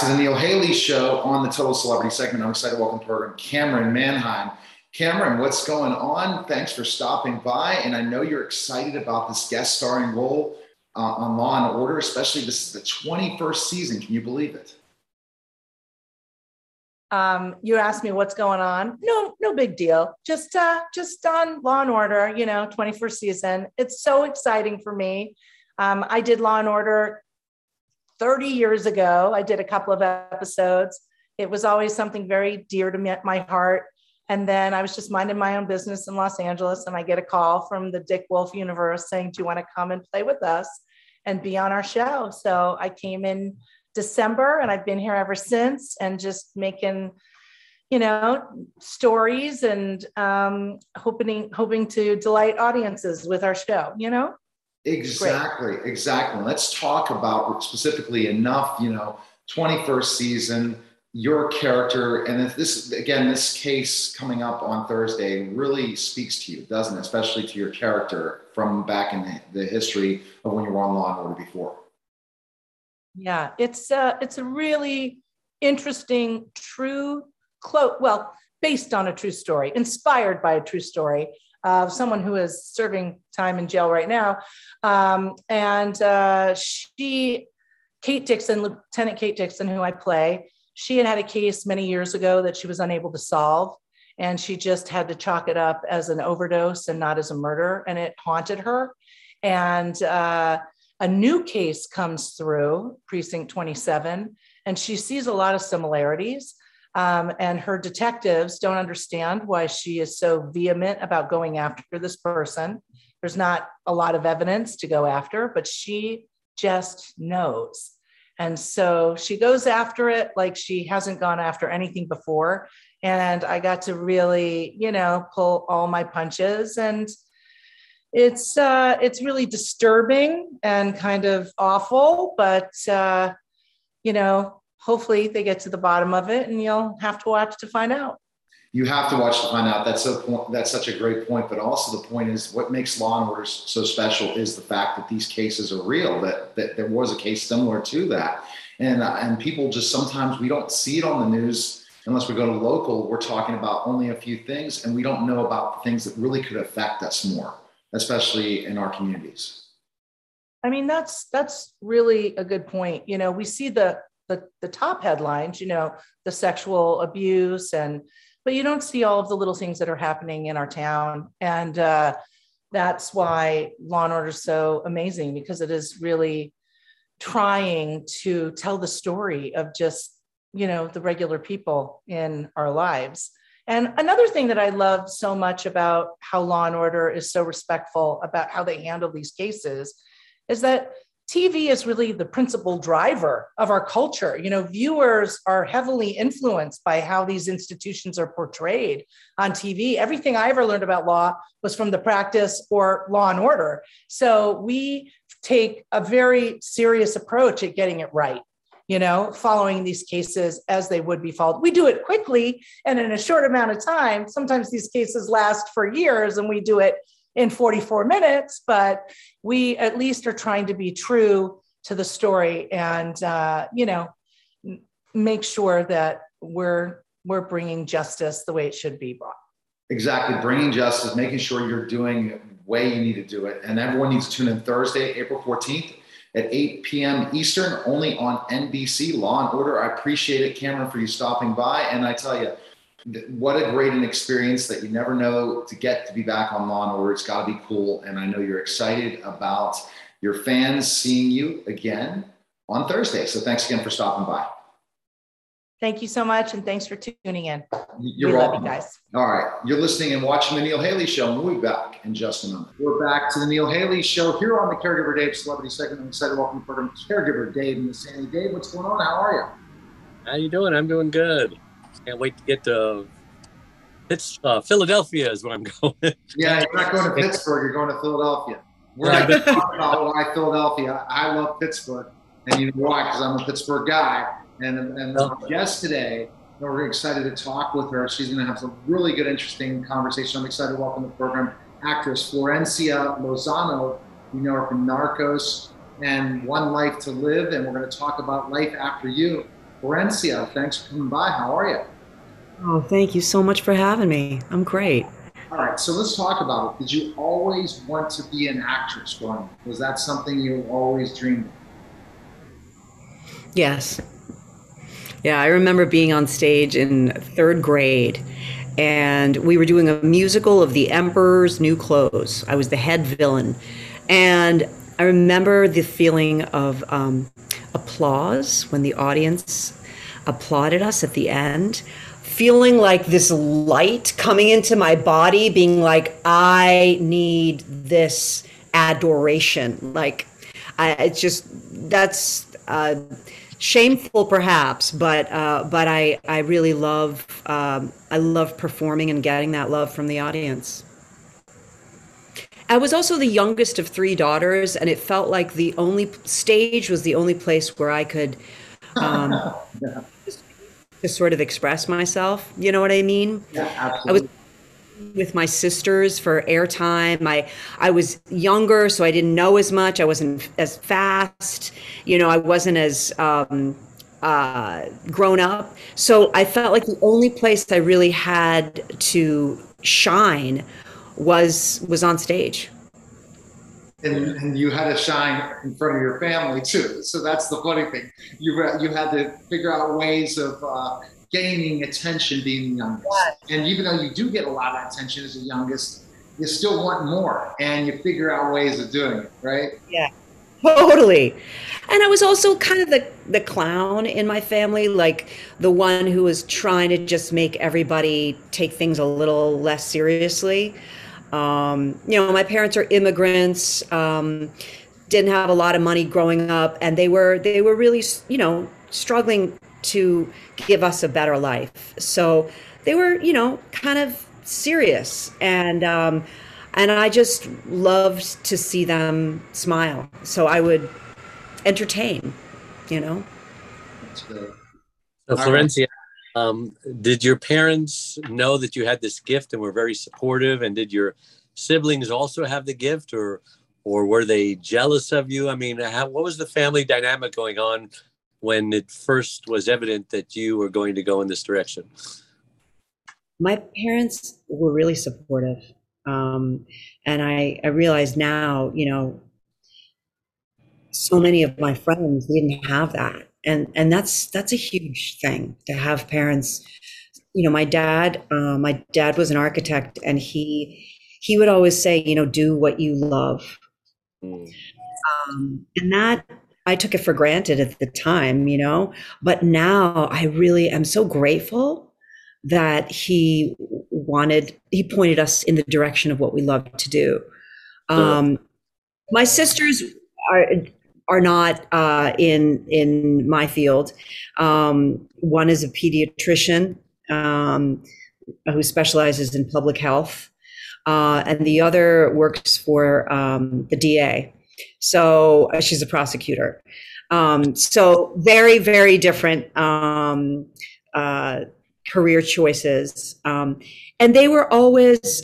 to the Neil Haley Show on the Total Celebrity segment. I'm excited to welcome to the program Camryn Manheim. Camryn, what's going on? Thanks for stopping by. And I know you're excited about this guest starring role uh, on Law and Order, especially this is the 21st season. Can you believe it? Um, you asked me what's going on. No, no big deal. Just, uh, just on Law and Order. You know, 21st season. It's so exciting for me. Um, I did Law and Order 30 years ago. I did a couple of episodes. It was always something very dear to my heart. And then I was just minding my own business in Los Angeles, and I get a call from the Dick Wolf universe saying, Do you want to come and play with us and be on our show? So I came in December, and I've been here ever since, and just making, you know, stories and um, hoping hoping to delight audiences with our show. You know. Exactly, Great. exactly. Let's talk about specifically enough. You know, 21st season your character and if this again this case coming up on thursday really speaks to you doesn't it especially to your character from back in the, the history of when you were on law and order before yeah it's uh it's a really interesting true close well based on a true story inspired by a true story of someone who is serving time in jail right now. Um, and uh, she kate dixon lieutenant kate dixon who i play she had had a case many years ago that she was unable to solve and she just had to chalk it up as an overdose and not as a murder and it haunted her. And uh, a new case comes through precinct 27 and she sees a lot of similarities um, and her detectives don't understand why she is so vehement about going after this person there's not a lot of evidence to go after but she just knows and so she goes after it like she hasn't gone after anything before. And I got to really, you know, pull all my punches. And it's uh, it's really disturbing and kind of awful, but uh, you know, hopefully they get to the bottom of it, and you'll have to watch to find out you have to watch to find out. That's so that's such a great point. But also the point is what makes Law and Order so special is the fact that these cases are real. That that there was a case similar to that, and uh, and people just sometimes we don't see it on the news unless we go to local. We're talking about only a few things, and we don't know about the things that really could affect us more, especially in our communities. I mean, that's that's really a good point. You know, we see the the, the top headlines. You know, the sexual abuse and but you don't see all of the little things that are happening in our town. And uh, that's why Law and Order is so amazing because it is really trying to tell the story of just, you know, the regular people in our lives. And another thing that I love so much about how Law and Order is so respectful about how they handle these cases is that TV is really the principal driver of our culture. You know, viewers are heavily influenced by how these institutions are portrayed on TV. Everything I ever learned about law was from the practice or law and order. So we take a very serious approach at getting it right. You know, following these cases as they would be followed. We do it quickly and in a short amount of time. Sometimes these cases last for years and we do it in 44 minutes, but we at least are trying to be true to the story and, uh, you know, make sure that we're we're bringing justice the way it should be brought. Exactly, bringing justice, making sure you're doing the way you need to do it, and everyone needs to tune in Thursday, April 14th at 8 p.m. Eastern, only on NBC Law and Order. I appreciate it, Camryn, for you stopping by, and I tell you what a great an experience that you never know to get to be back on Law and Order. It's got to be cool, and I know you're excited about your fans seeing you again on Thursday. So thanks again for stopping by. Thank you so much, and thanks for tuning in. You're we welcome. You guys. All right, you're listening and watching the Neil Haley Show, and we'll be back in just a moment. We're back to the Neil Haley Show here on the Caregiver Dave Celebrity segment. I'm excited to welcome the program Caregiver Dave and the Sandy. Dave, what's going on? How are you? How you doing? I'm doing good. Can't wait to get to Pitts, uh, Philadelphia is where I'm going. yeah, you're not going to Pittsburgh. You're going to Philadelphia. We're going to talk about why Philadelphia. I love Pittsburgh, and you know why? Because I'm a Pittsburgh guy. And and today, we're excited to talk with her. She's going to have some really good, interesting conversation. I'm excited to welcome to the program actress Florencia Lozano. You know her from Narcos and One Life to Live, and we're going to talk about life after you Florencia, thanks for coming by. How are you? Oh, thank you so much for having me. I'm great. All right, so let's talk about it. Did you always want to be an actress growing up? Was that something you always dreamed of? Yes. Yeah, I remember being on stage in third grade and we were doing a musical of The Emperor's New Clothes. I was the head villain. And I remember the feeling of um, applause when the audience applauded us at the end, feeling like this light coming into my body, being like, I need this adoration. Like, I, it's just, that's. Uh, shameful perhaps but uh, but I I really love um, I love performing and getting that love from the audience. I was also the youngest of three daughters, and it felt like the only stage was the only place where I could um, yeah. just sort of express myself. You know what I mean? Yeah, absolutely. I was with my sisters for airtime. I I was younger, so I didn't know as much. I wasn't as fast. You know, I wasn't as um, uh, grown up. So I felt like the only place I really had to shine was was on stage. And, and you had to shine in front of your family too. So that's the funny thing. You you had to figure out ways of uh, gaining attention being the youngest. And even though you do get a lot of attention as the youngest, you still want more and you figure out ways of doing it, right? Yeah. Totally. And I was also kind of the the clown in my family, like the one who was trying to just make everybody take things a little less seriously. Um, you know, my parents are immigrants, um, didn't have a lot of money growing up, and they were they were really, you know, struggling to give us a better life. So they were, you know, kind of serious and um, and I just loved to see them smile. So I would entertain, you know. So Florencia, um, did your parents know that you had this gift and were very supportive? And did your siblings also have the gift, or or were they jealous of you? I mean, how, what was the family dynamic going on when it first was evident that you were going to go in this direction? My parents were really supportive. Um, and I, I realize now, you know, so many of my friends didn't have that. And, and that's, that's a huge thing to have parents, you know, my dad, uh, my dad was an architect and he, he would always say, you know, do what you love. Mm. Um, and that I took it for granted at the time, you know, but now I really am so grateful that he wanted, he pointed us in the direction of what we love to do. Um, my sisters are, are not uh, in in my field. Um, one is a pediatrician um, who specializes in public health, uh, and the other works for um, the DA. So uh, she's a prosecutor. Um, so very, very different um, uh, career choices. Um, and they were always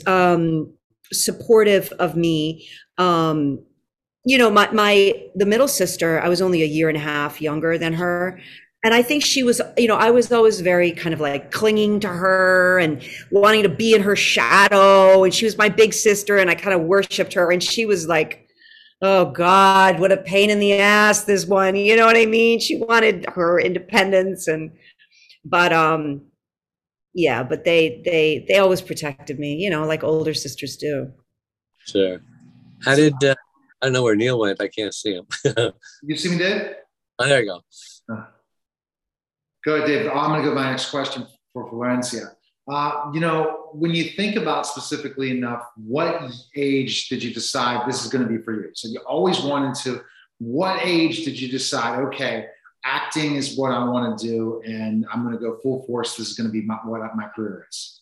supportive of me. Um, you know, my, my, the middle sister, I was only a year and a half younger than her. And I think she was, you know, I was always very kind of like clinging to her and wanting to be in her shadow. And she was my big sister and I kind of worshiped her. And she was like, oh God, what a pain in the ass this one. You know what I mean? She wanted her independence and but um yeah, but they they they always protected me, you know, like older sisters do. Sure. How did uh, I don't know where Neil went. I can't see him. you see me, Dave? Oh, there you go. Uh, go ahead, Dave. I'm going to go to my next question for Florencia. Uh, you know, when you think about specifically enough, what age did you decide this is going to be for you? So you always wanted to, what age did you decide, okay, acting is what I want to do and I'm going to go full force. This is going to be my, what my career is.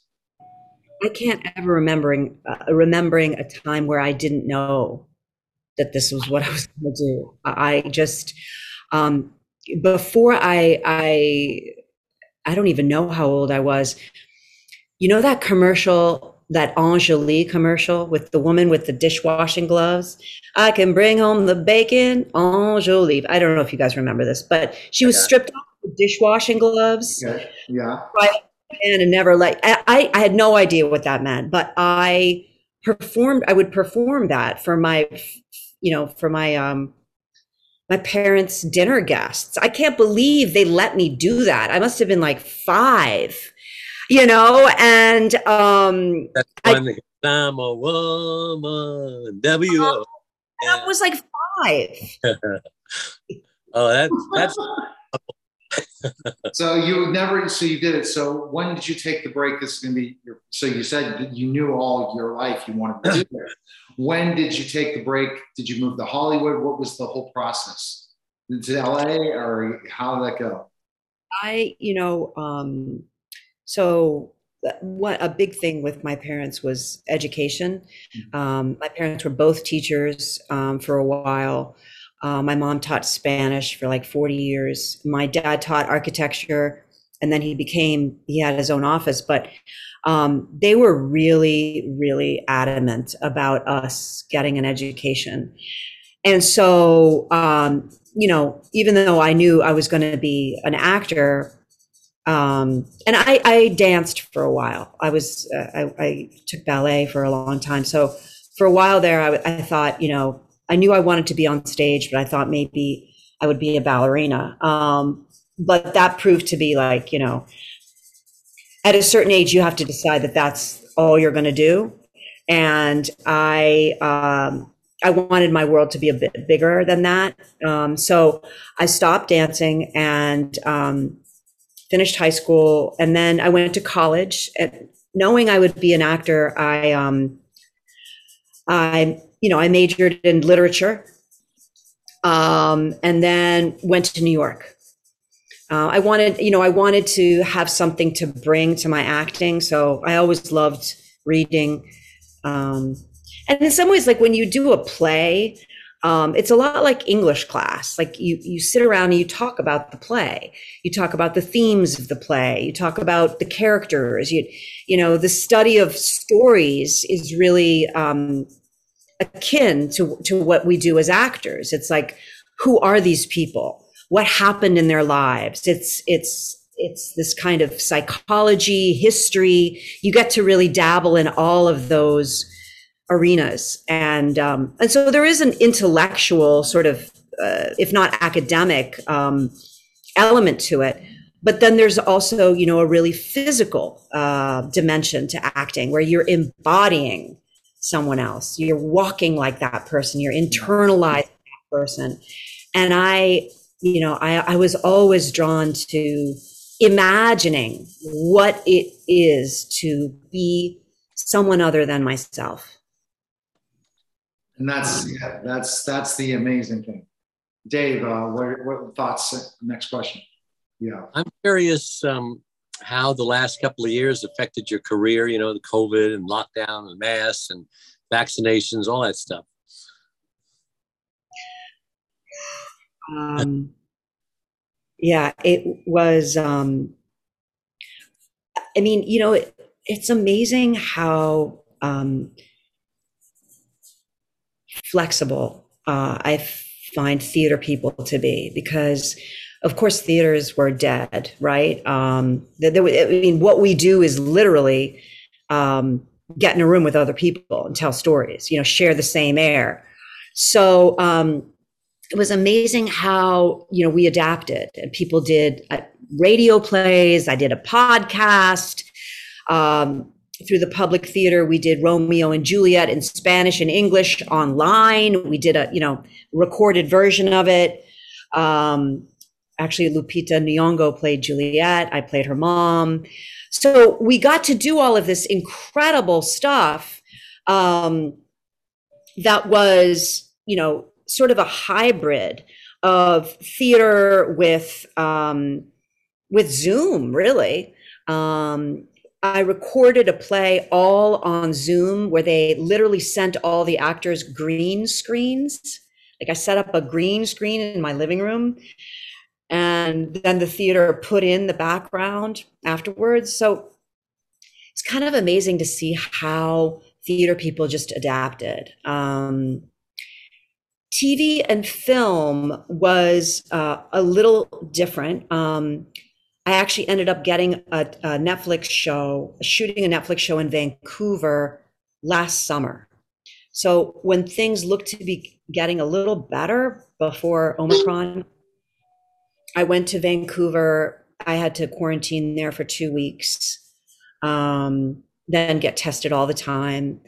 I can't ever remembering uh, remembering a time where I didn't know that this was what I was going to do. I just um, before I I I don't even know how old I was you know that commercial, that Enjoli commercial with the woman with the dishwashing gloves? I can bring home the bacon, Enjoli. I don't know if you guys remember this, but she was stripped off dishwashing gloves. Okay. Yeah. And never like I, I had no idea what that meant, but I performed. I would perform that for my, you know, for my um my parents' dinner guests. I can't believe they let me do that. I must have been like five, you know, and um That's when I'm a woman. W. I was like five. Oh, that's that's So you never, so you did it. So when did you take the break? This is going to be your, so you said you knew all your life you wanted to do it. When did you take the break? Did you move to Hollywood? What was the whole process? To LA or how did that go? I, you know, um, so what a big thing with my parents was education. Um, my parents were both teachers um, for a while. Uh, my mom taught Spanish for like 40 years. My dad taught architecture, and then he became he had his own office. But um, they were really, really adamant about us getting an education. And so, um, you know, even though I knew I was going to be an actor, um, and I, I, danced for a while. I was uh, I, I, took ballet for a long time. So for a while there, I, I, thought, you know, I knew I wanted to be on stage, but I thought maybe I would be a ballerina. Um, but that proved to be like, you know, at a certain age, you have to decide that that's all you're going to do. And I, um, I wanted my world to be a bit bigger than that. Um, so I stopped dancing and um, finished high school, and then I went to college. And knowing I would be an actor, I, um, I, you know, I majored in literature, um, and then went to New York. Uh, I wanted, you know, I wanted to have something to bring to my acting, so I always loved reading. Um, and in some ways, like when you do a play, um, it's a lot like English class. Like you, you sit around and you talk about the play. You talk about the themes of the play. You talk about the characters. You, you know, the study of stories is really um, akin to to what we do as actors. It's like, who are these people? What happened in their lives? It's it's it's this kind of psychology, history. You get to really dabble in all of those arenas. And, um, and so there is an intellectual sort of, uh, if not academic, um, element to it. But then there's also, you know, a really physical uh, dimension to acting where you're embodying someone else. You're walking like that person. You're internalizing that person. And I, you know, I, I was always drawn to imagining what it is to be someone other than myself. And that's yeah, that's that's the amazing thing. Dave, uh, what, what thoughts? Next question. Yeah, I'm curious um, how the last couple of years affected your career. You know, the COVID and lockdown and masks and vaccinations, all that stuff. Um, yeah, it was. Um, I mean, you know, it, it's amazing how um, flexible uh, I find theater people to be because, of course, theaters were dead, right? Um, there, I mean, what we do is literally um, get in a room with other people and tell stories, you know, share the same air. So um, it was amazing how you know we adapted and people did uh, radio plays. I did a podcast. Um, through the public theater we did romeo and juliet in spanish and english online we did a you know recorded version of it um, actually lupita nyong'o played juliet. I played her mom. So we got to do all of this incredible stuff um, that was you know sort of a hybrid of theater with um, with zoom really. Um, I recorded a play all on Zoom where they literally sent all the actors green screens. Like I set up a green screen in my living room and then the theater put in the background afterwards. So it's kind of amazing to see how theater people just adapted. Um, TV and film was uh, a little different. Um, I actually ended up getting a, a Netflix show, shooting a Netflix show in Vancouver last summer. So when things looked to be getting a little better before Omicron, I went to Vancouver. I had to quarantine there for two weeks, um, then get tested all the time.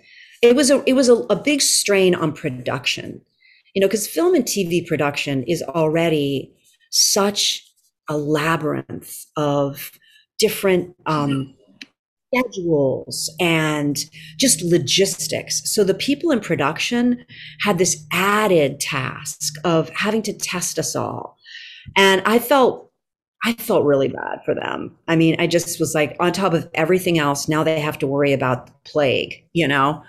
It was a it was a, a big strain on production, you know, because film and TV production is already such a labyrinth of different um, schedules and just logistics. So the people in production had this added task of having to test us all. And I felt I felt really bad for them. I mean, I just was like on top of everything else, now they have to worry about plague, you know.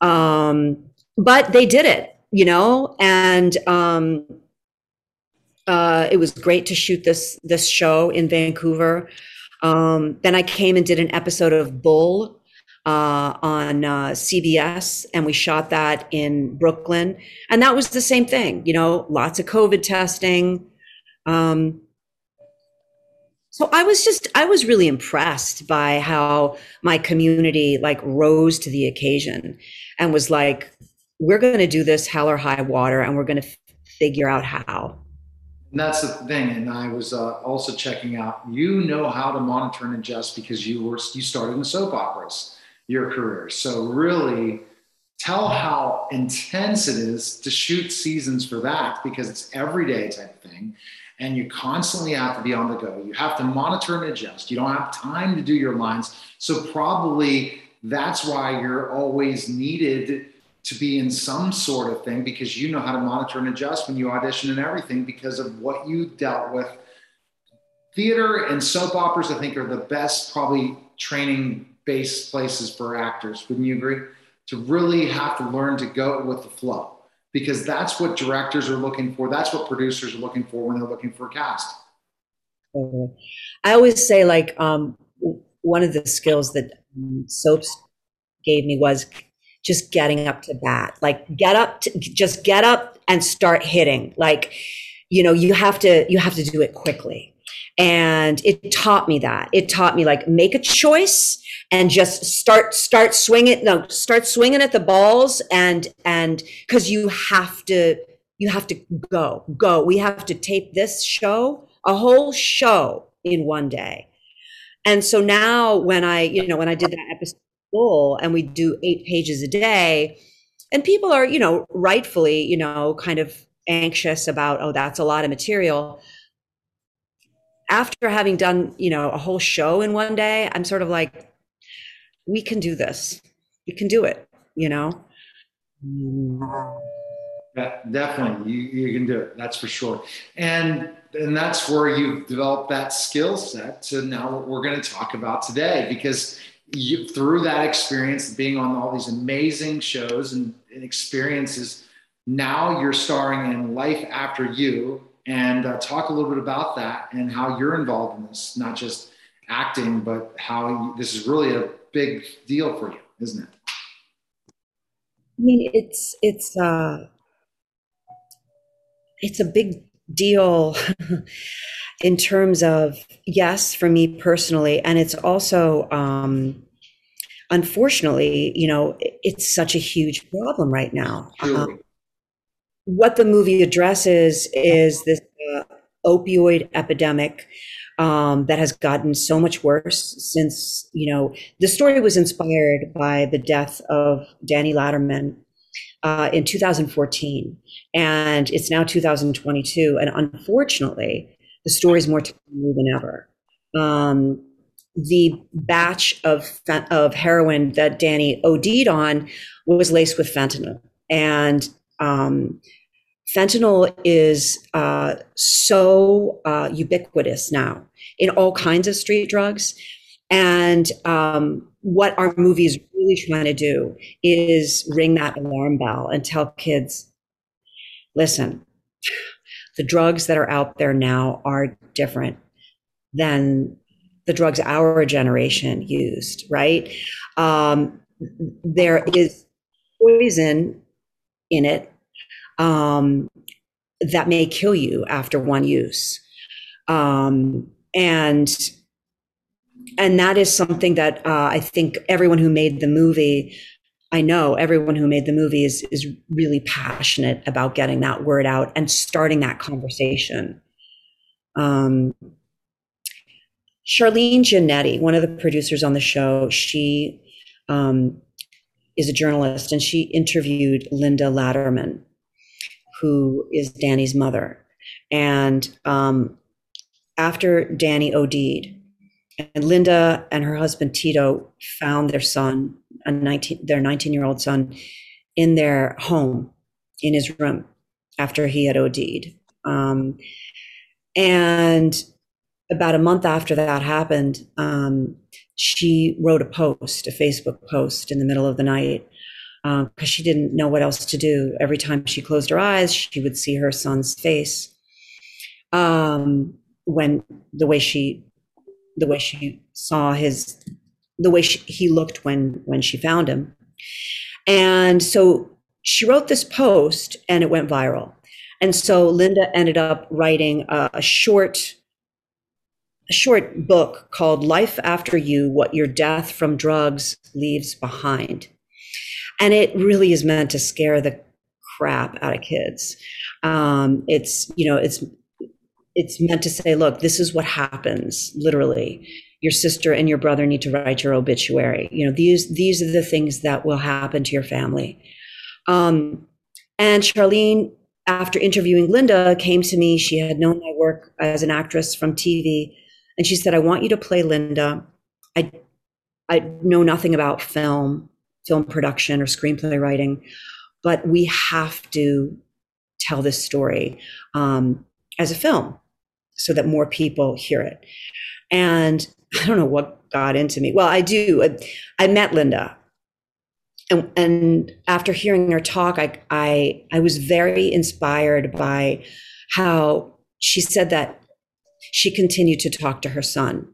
Um but they did it, you know, and um uh, it was great to shoot this this show in Vancouver. Um, then I came and did an episode of Bull uh, on uh, CBS, and we shot that in Brooklyn, and that was the same thing. You know, lots of COVID testing. Um, so I was just I was really impressed by how my community like rose to the occasion and was like, "We're going to do this hell or high water, and we're going to f- figure out how." And that's the thing. And I was uh, also checking out. You know how to monitor and adjust because you were you started in soap operas your career. So really, tell how intense it is to shoot seasons for that because it's everyday type thing, and you constantly have to be on the go. You have to monitor and adjust. You don't have time to do your lines. So probably that's why you're always needed to be in some sort of thing because you know how to monitor and adjust when you audition and everything because of what you dealt with. Theater and soap operas, I think, are the best, probably training based places for actors. Wouldn't you agree? To really have to learn to go with the flow because that's what directors are looking for. That's what producers are looking for when they're looking for a cast. I always say, like, um, one of the skills that um, soaps gave me was just getting up to bat. Like get up, to, just get up and start hitting. Like, you know, you have to, you have to do it quickly. And it taught me that. It taught me like make a choice and just start, start swinging. No, start swinging at the balls and, and cause you have to, you have to go, go. We have to tape this show, a whole show in one day. And so now when I, you know, when I did that episode Bull and we do eight pages a day and people are you know rightfully you know kind of anxious about oh that's a lot of material after having done you know a whole show in one day i'm sort of like we can do this we can do it you know yeah, definitely you, you can do it that's for sure and and that's where you've developed that skill set to now what we're going to talk about today because you, through that experience, being on all these amazing shows and, and experiences, now you're starring in Life After You. And uh, talk a little bit about that and how you're involved in this, not just acting, but how you, this is really a big deal for you, isn't it? I mean, it's it's uh, it's a big deal in terms of yes for me personally and it's also um unfortunately you know it's such a huge problem right now um, what the movie addresses is this uh, opioid epidemic um, that has gotten so much worse since you know the story was inspired by the death of danny latterman uh, in 2014 and it's now 2022 and unfortunately the story is more timely than ever. Um, the batch of of heroin that Danny OD'd on was laced with fentanyl, and um, fentanyl is uh, so uh, ubiquitous now in all kinds of street drugs. And um, what our movie is really trying to do is ring that alarm bell and tell kids, listen, the drugs that are out there now are different than the drugs our generation used, right? Um, there is poison in it. um, that may kill you after one use. Um, and and that is something that uh, I think everyone who made the movie, I know everyone who made the movie is is really passionate about getting that word out and starting that conversation. Um, Charlene Giannetti, one of the producers on the show, she um, is a journalist and she interviewed Linda Latterman, who is Danny's mother. And um, after Danny OD'd, and Linda and her husband Tito found their son, a 19, their 19 year old son, in their home, in his room, after he had OD'd. Um, and about a month after that happened, um, she wrote a post, a Facebook post in the middle of the night, because um, she didn't know what else to do. Every time she closed her eyes, she would see her son's face. Um, when the way she, the way she saw his, the way she, he looked when when she found him, and so she wrote this post, and it went viral. And so Linda ended up writing a, a short short book called Life After You What Your Death from Drugs Leaves Behind. And it really is meant to scare the crap out of kids. Um, it's, you know, it's, it's meant to say, look, this is what happens, literally. Your sister and your brother need to write your obituary. You know, these, these are the things that will happen to your family. Um, and Charlene, after interviewing Linda, came to me. She had known my work as an actress from TV and she said, I want you to play Linda. I, I know nothing about film, film production or screenplay writing, but we have to tell this story um, as a film so that more people hear it. And I don't know what got into me. Well, I do. I, I met Linda. And, and, after hearing her talk, I, I, I was very inspired by how she said that she continued to talk to her son.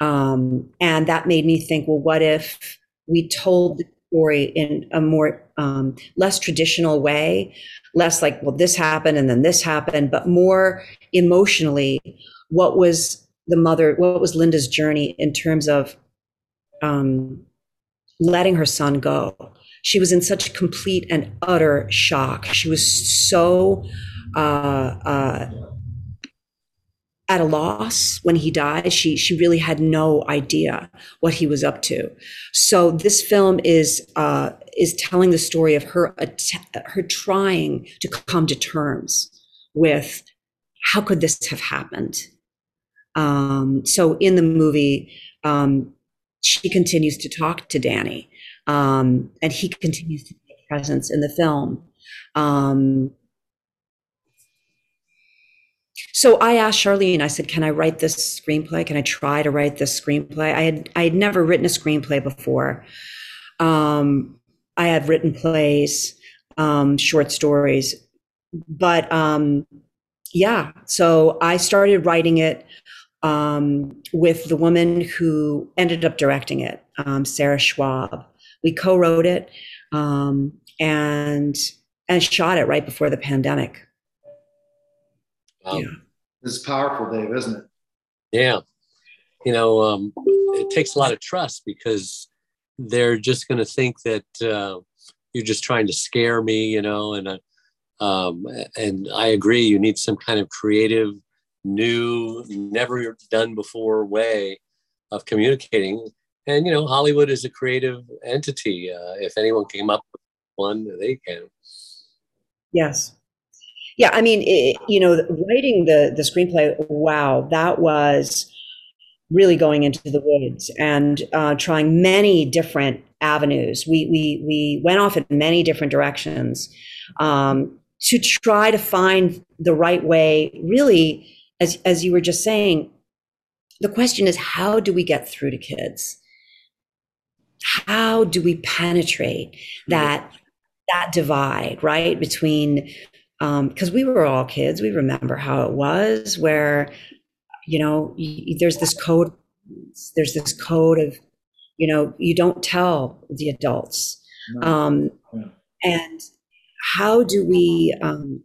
Um, and that made me think, well, what if we told the story in a more um, less traditional way, less like, well, this happened and then this happened, but more emotionally, what was the mother, what was Linda's journey in terms of um, letting her son go? She was in such complete and utter shock. She was so uh, uh, at a loss when he died. She she really had no idea what he was up to. So this film is uh, is telling the story of her her trying to come to terms with how could this have happened. Um, so in the movie, um, she continues to talk to Danny, um, and he continues to be presence in the film. Um, so I asked Charlene, I said, can I write this screenplay? Can I try to write this screenplay? I had, I had never written a screenplay before. Um, I had written plays, um, short stories, but, um, yeah, so I started writing it, um, with the woman who ended up directing it, um, Sarah Schwab. We co-wrote it, um, and, and shot it right before the pandemic. Wow. Yeah. It's powerful, Dave, isn't it? Yeah. You know, um, it takes a lot of trust because they're just going to think that uh, you're just trying to scare me, you know, and uh, um, and I agree. You need some kind of creative, new, never done before way of communicating. And you know, Hollywood is a creative entity. Uh, if anyone came up with one, they can. Yes, yeah, I mean, it, you know, writing the the screenplay, wow, that was really going into the woods and uh, trying many different avenues. We we we went off in many different directions um, to try to find the right way. Really, as as you were just saying, the question is, how do we get through to kids? How do we penetrate that that divide, right, between because um, we were all kids. We remember how it was, where you know y- there's this code, there's this code of you know you don't tell the adults, um, and how do we um,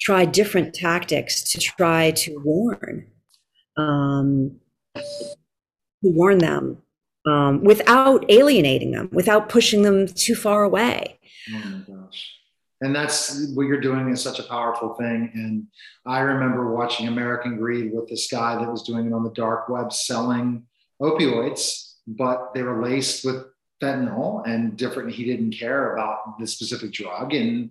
try different tactics to try to warn, um, to warn them um, without alienating them, without pushing them too far away. Oh. And that's what you're doing is such a powerful thing. And I remember watching American Greed with this guy that was doing it on the dark web selling opioids, but they were laced with fentanyl and different. He didn't care about the specific drug. And,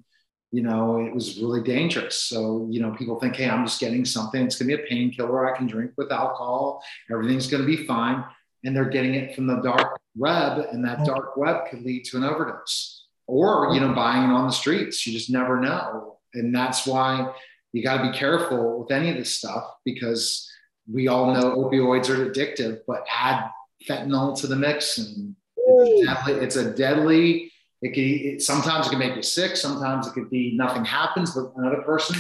you know, it was really dangerous. So, you know, people think, hey, I'm just getting something. It's going to be a painkiller I can drink with alcohol. Everything's going to be fine. And they're getting it from the dark web, and that dark web could lead to an overdose or, you know, buying it on the streets. You just never know. And that's why you got to be careful with any of this stuff because we all know opioids are addictive, but add fentanyl to the mix and it's deadly. It's a deadly it can it, sometimes it can make you sick. Sometimes it could be nothing happens, but another person,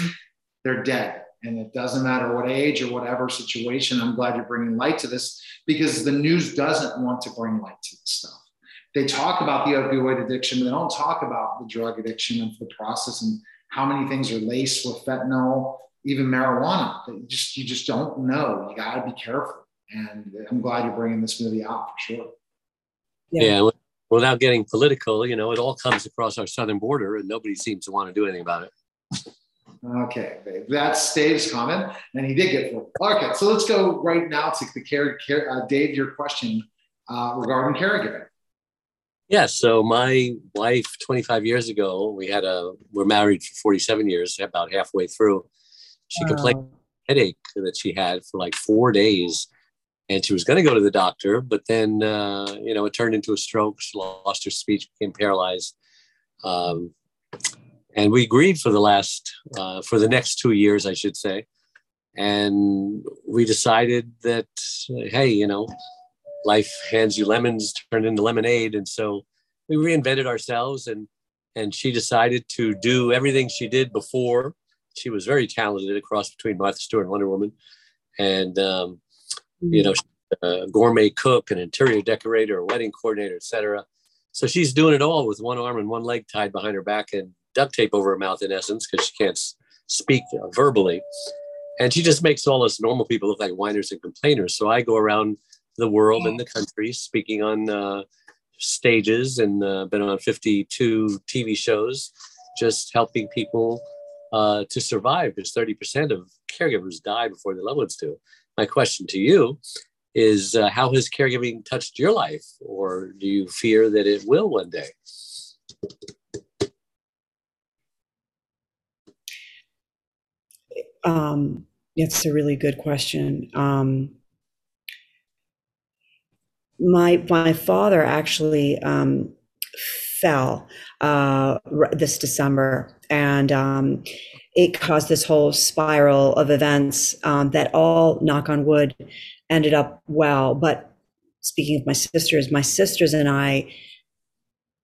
they're dead. And it doesn't matter what age or whatever situation. I'm glad you're bringing light to this because the news doesn't want to bring light to this stuff. They talk about the opioid addiction, but they don't talk about the drug addiction and the process and how many things are laced with fentanyl, even marijuana. You just you just don't know. You got to be careful. And I'm glad you're bringing this movie out for sure. Yeah. yeah. Without getting political, you know, it all comes across our southern border, and nobody seems to want to do anything about it. Okay, that's Dave's comment, and he did get full. Okay, so let's go right now to the care, care uh, Dave. Your question uh, regarding caregiving. Yeah, so my wife, 25 years ago, we had a we're married for 47 years. About halfway through, she wow. complained headache that she had for like four days, and she was going to go to the doctor, but then uh, you know it turned into a stroke. She lost her speech, became paralyzed, um, and we grieved for the last uh, for the next two years, I should say. And we decided that hey, you know, life hands you lemons, turned into lemonade, and so we reinvented ourselves. and And she decided to do everything she did before. She was very talented across between Martha Stewart and Wonder Woman, and um, you know, a gourmet cook, an interior decorator, a wedding coordinator, etc. So she's doing it all with one arm and one leg tied behind her back and duct tape over her mouth, in essence, because she can't speak verbally. And she just makes all us normal people look like whiners and complainers. So I go around the world and the country speaking on uh, stages and uh, been on 52 TV shows, just helping people uh, to survive. Because 30% of caregivers die before their loved ones do. My question to you is uh, how has caregiving touched your life or do you fear that it will one day? Um, it's a really good question. Um, my my father actually um, fell uh, this December, and um, it caused this whole spiral of events um, that all, knock on wood, ended up well. But speaking of my sisters, my sisters and I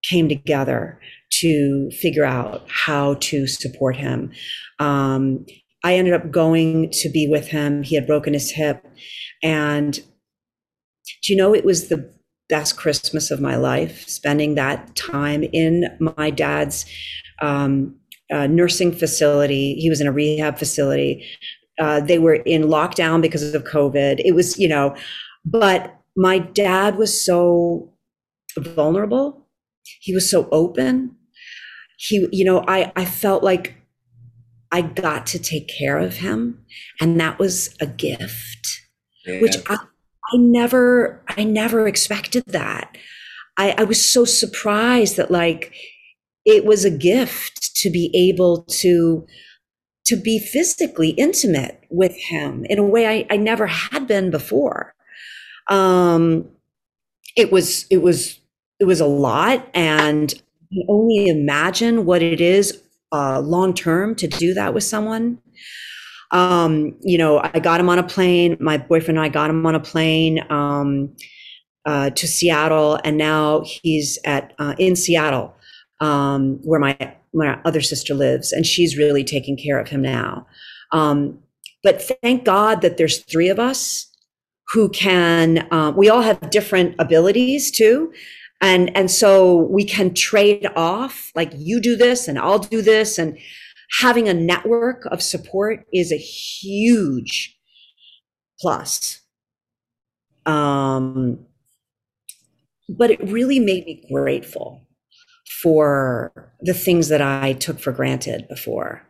came together to figure out how to support him. Um, I ended up going to be with him. He had broken his hip. And do you know, it was the best Christmas of my life, spending that time in my dad's um, uh, nursing facility. He was in a rehab facility. Uh, they were in lockdown because of COVID. It was, you know, but my dad was so vulnerable. He was so open. He, you know, I, I felt like I got to take care of him. And that was a gift, yeah. which I, I never, I never expected that. I, I was so surprised that like it was a gift to be able to to be physically intimate with him in a way I, I never had been before. Um, it was it was it was a lot, and you only imagine what it is uh, long term to do that with someone. Um, you know, I got him on a plane. My boyfriend and I got him on a plane um, uh, to Seattle, and now he's at uh, in Seattle um, where my my other sister lives, and she's really taking care of him now. Um, but thank God that there's three of us who can. Uh, we all have different abilities too, and and so we can trade off like you do this and I'll do this and having a network of support is a huge plus um but it really made me grateful for the things that I took for granted before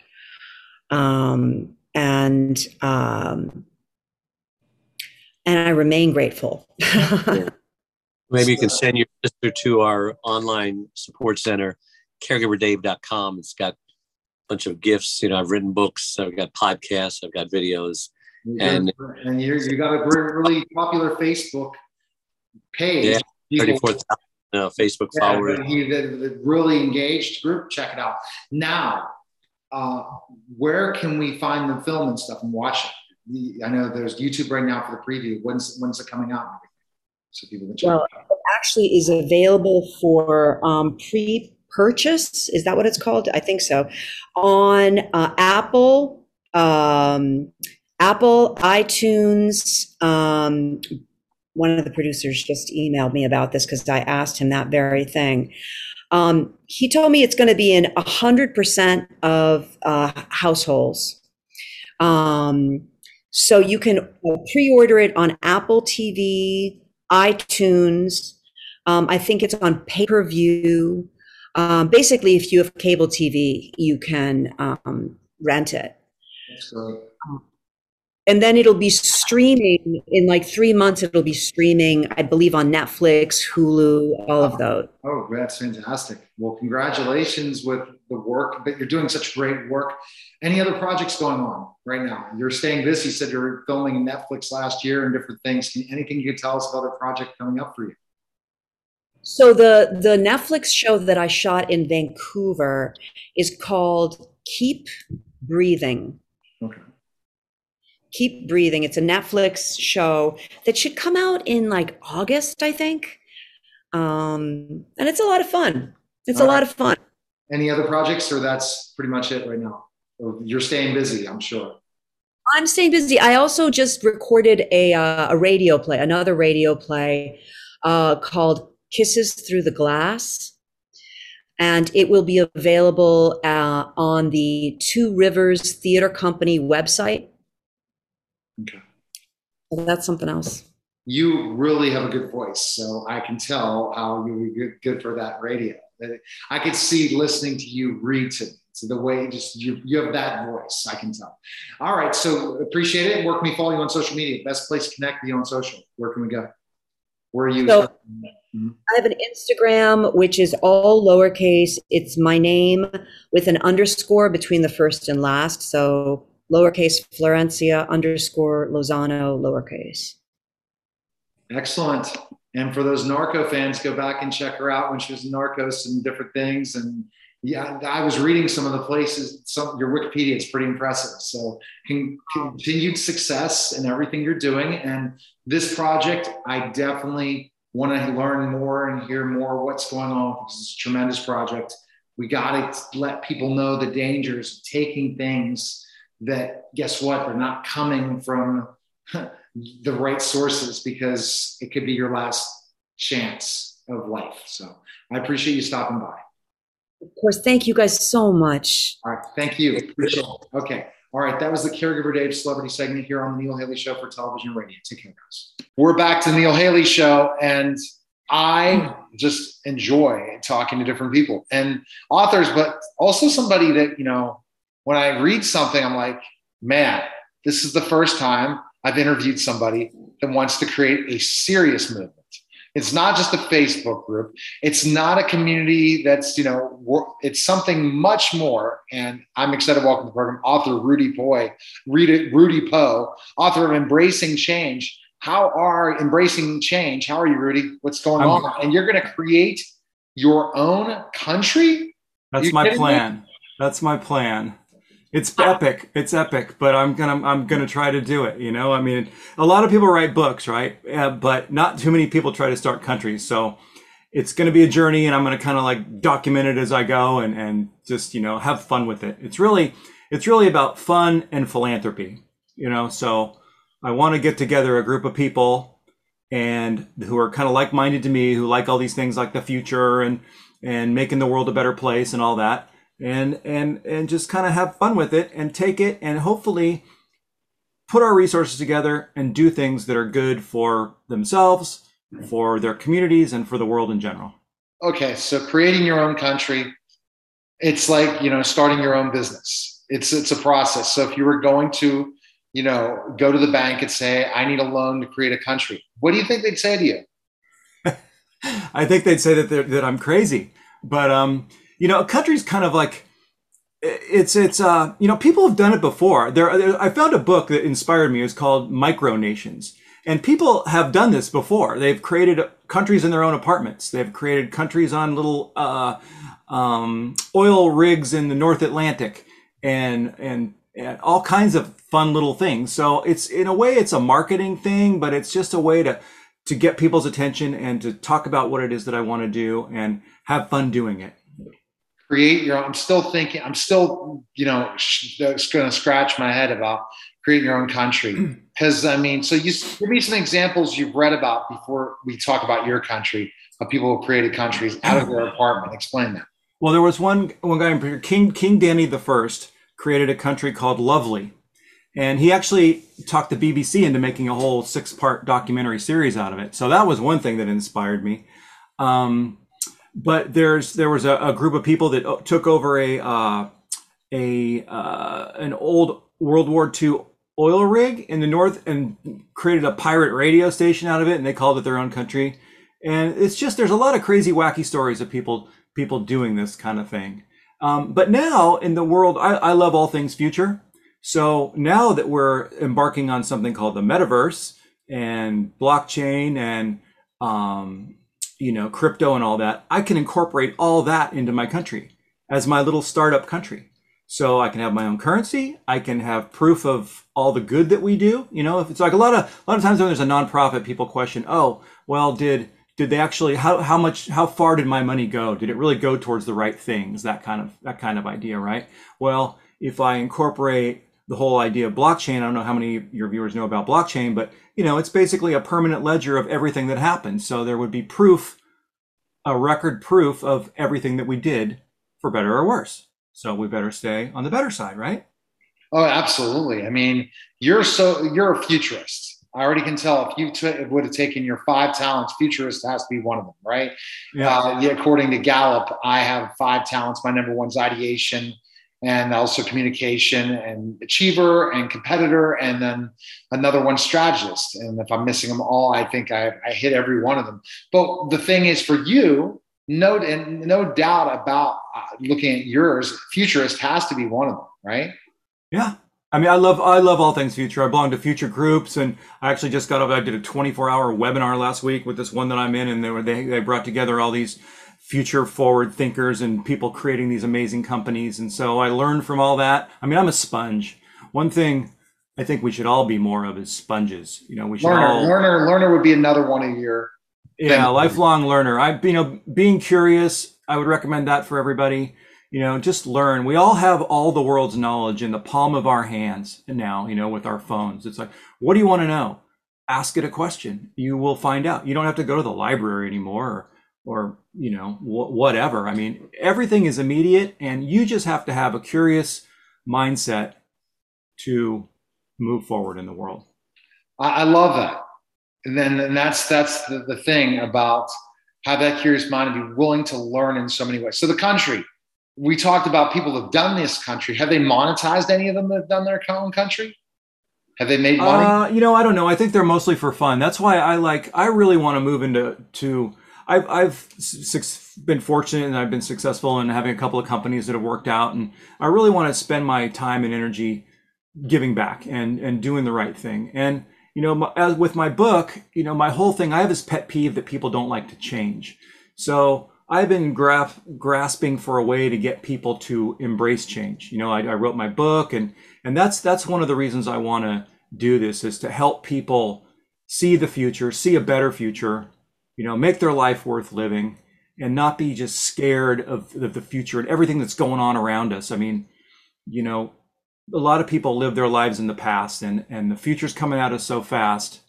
um and um and I remain grateful. Maybe you can send your sister to our online support center, caregiverdave.com. It's got bunch of gifts. You know, I've written books, I've got podcasts, I've got videos. And, and you you got a really popular Facebook page. Yeah, 34,000 uh, Facebook yeah, followers. He, the, the really engaged group. Check it out. Now, uh, where can we find the film and stuff and watch it? I know there's YouTube right now for the preview. When's when's it coming out? So people can check well, it out. It actually is available for um, pre-purchase. Is that what it's called? I think so. On uh, Apple, um, Apple, iTunes. Um, one of the producers just emailed me about this because I asked him that very thing. Um, he told me it's going to be in 100% of uh, households. Um, so you can pre order it on Apple TV, iTunes. Um, I think it's on pay per view. Um, basically, if you have cable TV, you can um, rent it. Um, and then it'll be streaming in like three months. It'll be streaming, I believe, on Netflix, Hulu, all of those. Oh, that's fantastic! Well, congratulations with the work that you're doing. Such great work. Any other projects going on right now? You're staying busy. You said you're filming Netflix last year and different things. Can, anything you could tell us about a project coming up for you? So the the Netflix show that I shot in Vancouver is called Keep Breathing. Okay. Keep Breathing. It's a Netflix show that should come out in like August, I think. Um, and it's a lot of fun. It's All a right. lot of fun. Any other projects, or that's pretty much it right now? You're staying busy, I'm sure. I'm staying busy. I also just recorded a uh, a radio play, another radio play uh, called "Kisses Through the Glass," and it will be available uh, on the Two Rivers Theater Company website. Okay. So that's something else. You really have a good voice, so I can tell how you would be good, good for that radio. I could see listening to you read to me. So the way just you, you have that voice, I can tell. All right. So appreciate it. Where can we follow you on social media? Best place to connect with you on social. Where can we go? Where are you? So mm-hmm. I have an Instagram, which is all lowercase. It's my name with an underscore between the first and last. So lowercase Florencia underscore Lozano lowercase. Excellent. And for those Narco fans, go back and check her out when she was in Narcos and different things. And yeah, I was reading some of the places. Some your Wikipedia is pretty impressive. So con- continued success in everything you're doing. And this project, I definitely want to learn more and hear more what's going on because it's a tremendous project. We got to let people know the dangers of taking things that, guess what, they're not coming from the right sources because it could be your last chance of life. So I appreciate you stopping by. Of course. Thank you guys so much. All right. Thank you. Appreciate it. Okay. All right. That was the Caregiver Dave celebrity segment here on the Neil Haley Show for television and radio. Take care, guys. We're back to Neil Haley Show, and I just enjoy talking to different people and authors, but also somebody that, you know, when I read something, I'm like, man, this is the first time I've interviewed somebody that wants to create a serious movement. It's not just a Facebook group. It's not a community that's, you know, it's something much more. And I'm excited to welcome the program author Rudy Poy, Rudy Poe, author of Embracing Change. How are embracing change? How are you, Rudy? What's going I'm, on? And you're going to create your own country? That's my plan. Me? That's my plan. It's epic. It's epic, but I'm gonna I'm gonna try to do it. You know, I mean, a lot of people write books, right? Uh, but not too many people try to start countries. So it's gonna be a journey, and I'm gonna kind of like document it as I go, and and just you know have fun with it. It's really it's really about fun and philanthropy. You know, so I want to get together a group of people and who are kind of like-minded to me, who like all these things like the future and and making the world a better place and all that, and and and just kind of have fun with it and take it and hopefully put our resources together and do things that are good for themselves, for their communities, and for the world in general. Okay, so creating your own country, it's like you know starting your own business. It's it's a process. So if you were going to, you know, go to the bank and say, "I need a loan to create a country," what do you think they'd say to you? I think they'd say that that I'm crazy, but um, you know, a country's kind of like it's it's uh you know people have done it before. There, there I found a book that inspired me. It's called Micronations, and people have done this before. They've created countries in their own apartments. They've created countries on little uh, um, oil rigs in the North Atlantic, and and and all kinds of fun little things. So it's in a way it's a marketing thing, but it's just a way to to get people's attention and to talk about what it is that I want to do and have fun doing it. Create your own. I'm still thinking, I'm still, you know, just going to scratch my head about creating your own country. Because, I mean, so you give me some examples you've read about before we talk about your country of people who created countries out of their apartment. Explain that. Well, there was one, one guy in King, King Danny the First created a country called Lovely and he actually talked the BBC into making a whole six part documentary series out of it. So that was one thing that inspired me. Um, but there's there was a, a, group of people that uh, took over a uh, a uh, an old World War II oil rig in the north and created a pirate radio station out of it, and they called it their own country. And it's just there's a lot of crazy, wacky stories of people people doing this kind of thing. Um, but now in the world, I, I love all things future. So now that we're embarking on something called the metaverse and blockchain and um, you know crypto and all that, I can incorporate all that into my country as my little startup country. So I can have my own currency. I can have proof of all the good that we do. You know, if it's like a lot of a lot of times when there's a nonprofit, people question, oh, well, did did they actually how how much how far did my money go? Did it really go towards the right things? That kind of that kind of idea, right? Well, if I incorporate the whole idea of blockchain. I don't know how many of your viewers know about blockchain, but you know, it's basically a permanent ledger of everything that happens. So there would be proof, a record proof of everything that we did for better or worse. So we better stay on the better side, right? Oh, absolutely. I mean, you're so you're a futurist. I already can tell if you t- would have taken your five talents, futurist has to be one of them, right? Yeah. Uh, yeah. According to Gallup, I have five talents. My number one's ideation and also communication and achiever and competitor and then another one strategist and if i'm missing them all i think i, I hit every one of them but the thing is for you no and no doubt about uh, looking at yours futurist has to be one of them right yeah I mean, I love I love all things future. I belong to future groups, and I actually just got up. I did a 24 hour webinar last week with this one that I'm in, and they were they, they brought together all these future forward thinkers and people creating these amazing companies. And so I learned from all that. I mean, I'm a sponge. One thing I think we should all be more of is sponges. You know, we should learner, all learner, learner would be another one of your. Yeah, lifelong learner. I, you know, being curious. I would recommend that for everybody. You know, just learn. We all have all the world's knowledge in the palm of our hands now. You know, with our phones. It's like, what do you want to know? Ask it a question. You will find out. You don't have to go to the library anymore. Or, or you know wh- whatever i mean everything is immediate and you just have to have a curious mindset to move forward in the world i, love that and then and that's that's the, the thing about have that curious mind and be willing to learn in so many ways so the country we talked about people have done this country. Have they monetized any of them that have done their own country? Have they made money? Uh, you know i don't know. I think they're mostly for fun. That's why i like i really want to move into to I've I've been fortunate and I've been successful in having a couple of companies that have worked out, and I really want to spend my time and energy giving back and and doing the right thing. And you know, as with my book, you know, my whole thing, I have this pet peeve that people don't like to change. So I've been gra- grasping for a way to get people to embrace change. You know, I, I wrote my book, and and that's that's one of the reasons I want to do this is to help people see the future, see a better future, you know, make their life worth living and not be just scared of, of the future and everything that's going on around us. I mean, you know, a lot of people live their lives in the past and, and the future's coming at us so fast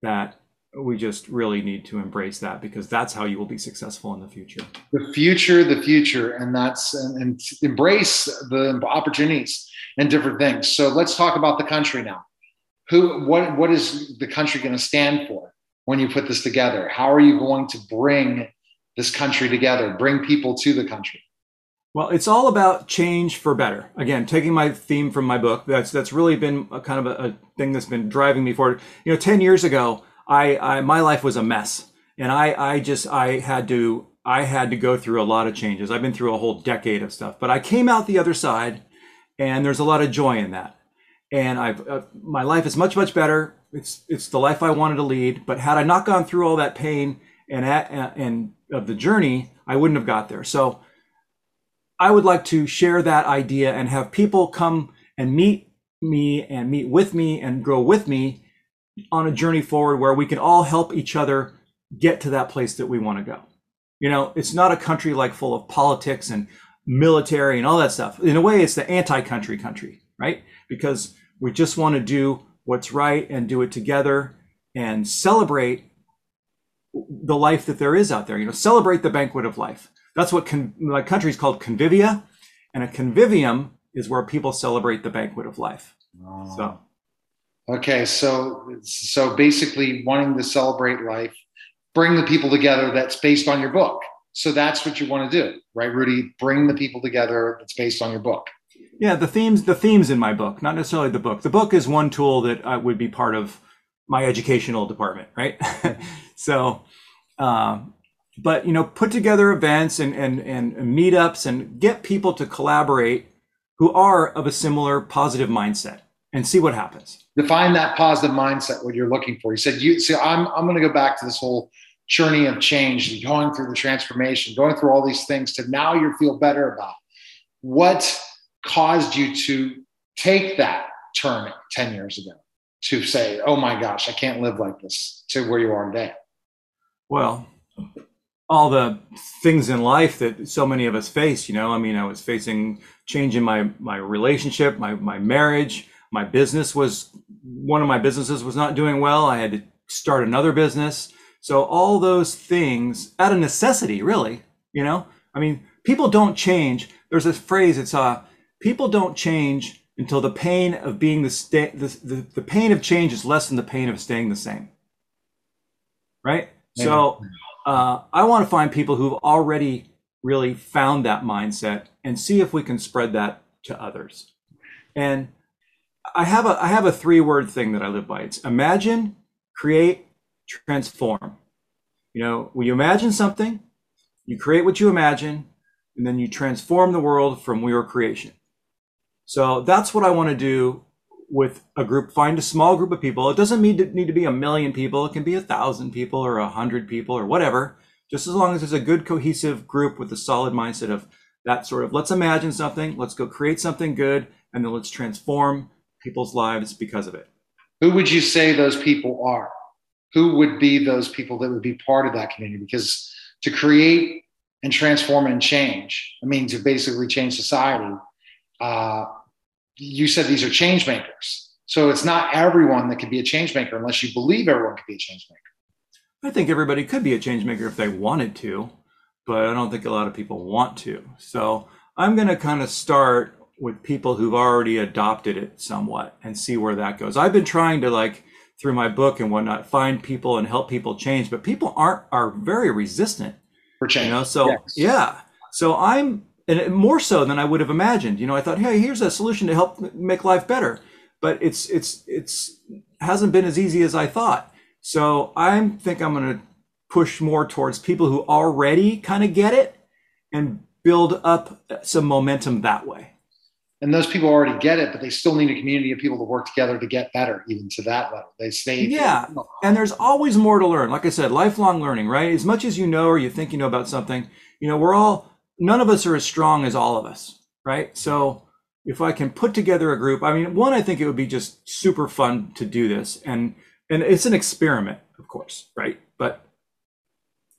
that we just really need to embrace that because that's how you will be successful in the future. The future, the future, and that's and, and embrace the opportunities and different things. So let's talk about the country now. Who, what, what is the country going to stand for when you put this together? How are you going to bring this country together, bring people to the country? Well, it's all about change for better. Again, taking my theme from my book, that's that's really been a kind of a, a thing that's been driving me forward. You know, ten years ago, I, I my life was a mess, and I I just I had to I had to go through a lot of changes. I've been through a whole decade of stuff, but I came out the other side, and there's a lot of joy in that. And I've uh, my life is much much better. It's it's the life I wanted to lead. But had I not gone through all that pain and at, and of the journey, I wouldn't have got there. So I would like to share that idea and have people come and meet me and meet with me and grow with me on a journey forward where we can all help each other get to that place that we want to go. You know, it's not a country like full of politics and military and all that stuff. In a way, it's the anti-country country, right? Because we just want to do what's right and do it together and celebrate the life that there is out there. You know, celebrate the banquet of life. That's what con- my country is called convivia, and a convivium is where people celebrate the banquet of life. Oh. So, okay, so so basically, wanting to celebrate life, bring the people together. That's based on your book. So that's what you want to do, right, Rudy? Bring the people together. That's based on your book. Yeah, the themes the themes in my book, not necessarily the book. The book is one tool that uh, would be part of my educational department, right? so. Um, but you know put together events and, and and meetups and get people to collaborate who are of a similar positive mindset and see what happens define that positive mindset what you're looking for. You said you see i'm, I'm going to go back to this whole journey of change going through the transformation going through all these things to now you feel better about. What caused you to take that turn 10 years ago to say oh my gosh i can't live like this to where you are today? Well all the things in life that so many of us face you know? I mean i was facing change in my my relationship my my marriage my business was one of my businesses was not doing well. I had to start another business. So all those things out of necessity really you know? I mean people don't change. There's a phrase it's uh people don't change until the pain of being the, sta- the, the the pain of change is less than the pain of staying the same. Right? So uh, I want to find people who've already really found that mindset and see if we can spread that to others. And I have a I have a three word thing that I live by. It's imagine, create, transform. You know, when you imagine something, you create what you imagine, and then you transform the world from your creation. So that's what I want to do with a group, find a small group of people. It doesn't need to, need to be a million people. It can be a thousand people or a hundred people or whatever. Just as long as there's a good cohesive group with a solid mindset of that sort of let's imagine something, let's go create something good, and then let's transform people's lives because of it. Who would you say those people are? Who would be those people that would be part of that community? Because to create and transform and change, I mean, to basically change society, uh, you said these are change makers. So it's not everyone that can be a change maker unless you believe everyone can be a change maker. I think everybody could be a change maker if they wanted to, but I don't think a lot of people want to. So I'm going to kind of start with people who've already adopted it somewhat and see where that goes. I've been trying to like through my book and whatnot find people and help people change, but people aren't are very resistant for change. You know, so yes. yeah. So I'm and more so than I would have imagined. You know, I thought, hey, here's a solution to help make life better, but it's it's it's hasn't been as easy as I thought. So I think I'm going to push more towards people who already kind of get it and build up some momentum that way. And those people already get it, but they still need a community of people to work together to get better, even to that level. They stay. Yeah. And there's always more to learn. Like I said, lifelong learning, right? As much as you know or you think you know about something, you know, we're all none of us are as strong as all of us, right? So if I can put together a group, I mean, one, I think it would be just super fun to do this, and and it's an experiment, of course, right? But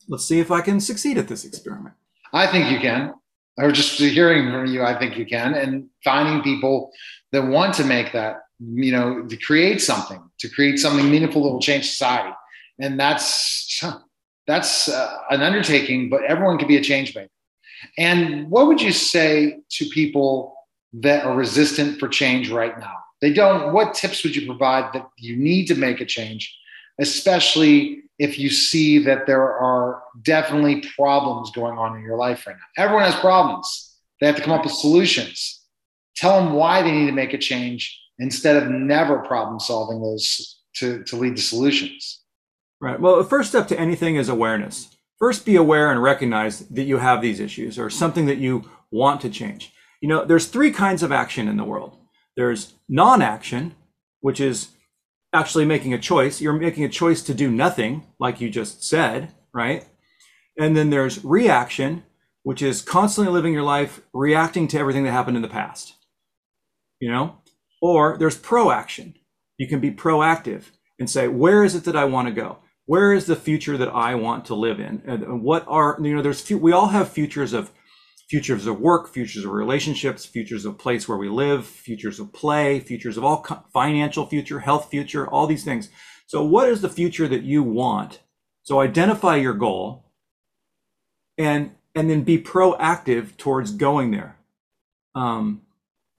let's see if I can succeed at this experiment. I think you can. Or just hearing from you, I think you can, and finding people that want to make that, you know, to create something, to create something meaningful that will change society. and that's that's uh, an undertaking. But everyone can be a change maker. And what would you say to people that are resistant for change right now? They don't. What tips would you provide that you need to make a change, especially if you see that there are definitely problems going on in your life right now? Everyone has problems. They have to come up with solutions. Tell them why they need to make a change instead of never problem solving those to, to lead to solutions. Right. Well, the first step to anything is awareness. First, be aware and recognize that you have these issues or something that you want to change. You know, there's three kinds of action in the world. There's non-action, which is actually making a choice. You're making a choice to do nothing, like you just said, right? And then there's reaction, which is constantly living your life reacting to everything that happened in the past. You know? Or there's proaction. You can be proactive and say, where is it that I want to go? Where is the future that I want to live in? And what are, you know, there's, we all have futures of futures of work, futures of relationships, futures of place where we live, futures of play, futures of all financial future, health future, all these things. So what is the future that you want? So identify your goal and and then be proactive towards going there. Um,